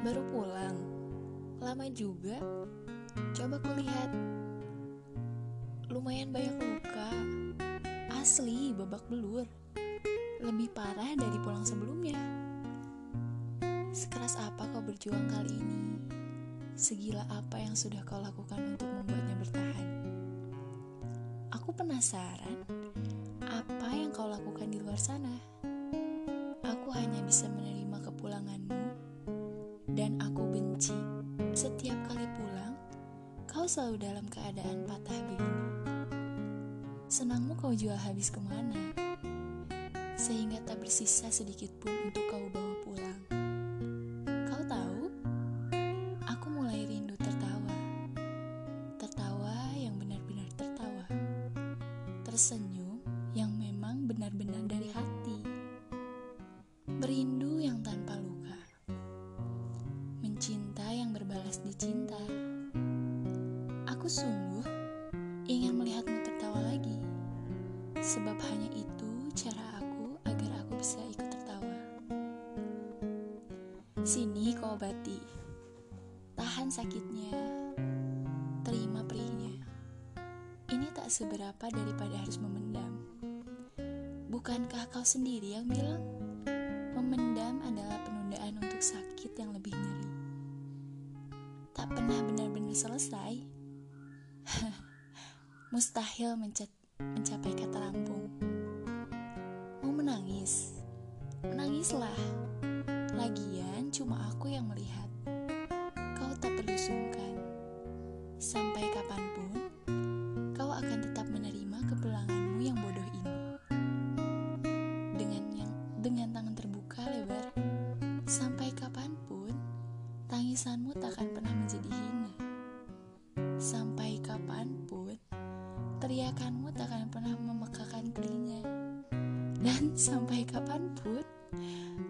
Baru pulang. Lama juga. Coba kulihat. Lumayan banyak luka. Asli, babak belur. Lebih parah dari pulang sebelumnya. Sekeras apa kau berjuang kali ini? Segila apa yang sudah kau lakukan untuk membuatnya bertahan? Aku penasaran, apa yang kau lakukan di luar sana? Aku hanya bisa kau selalu dalam keadaan patah begini. Senangmu kau jual habis ke mana? Sehingga tak bersisa sedikit pun untuk kau bawa pulang. Kau tahu, aku mulai rindu tertawa. Tertawa yang benar-benar tertawa. Tersenyum Aku sungguh ingin melihatmu tertawa lagi. Sebab hanya itu cara aku agar aku bisa ikut tertawa. Sini kau obati. Tahan sakitnya. Terima perihnya. Ini tak seberapa daripada harus memendam. Bukankah kau sendiri yang bilang memendam adalah penundaan untuk sakit yang lebih nyeri? Tak pernah benar-benar selesai. Mustahil menca- mencapai kata rampung. Mau menangis? Menangislah. Lagian cuma aku yang melihat. Kau tak perlu sungkan. Sampai kapan pun, kau akan tetap menerima kepulanganmu yang bodoh ini. Dengan yang dengan tangan terbuka lebar, sampai kapan pun, tangisanmu takkan pernah menjadi hina. Sampai kapan pun, teriakanmu takkan pernah memekakan telinga. Dan sampai kapan pun,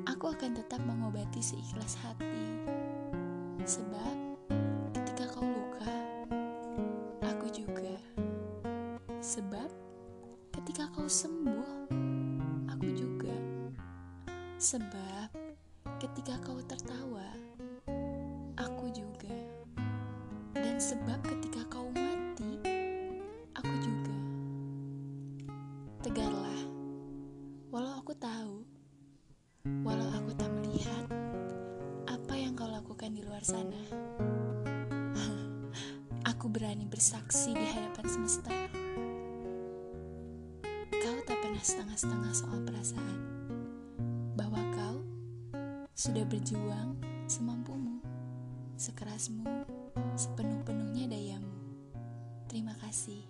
aku akan tetap mengobati seikhlas hati. Sebab ketika kau luka, aku juga. Sebab ketika kau sembuh, aku juga. Sebab ketika kau tertawa, aku juga. Dan sebab ketika Walau aku tahu, walau aku tak melihat apa yang kau lakukan di luar sana, aku berani bersaksi di hadapan semesta. Kau tak pernah setengah-setengah soal perasaan bahwa kau sudah berjuang semampumu, sekerasmu, sepenuh-penuhnya dayamu. Terima kasih.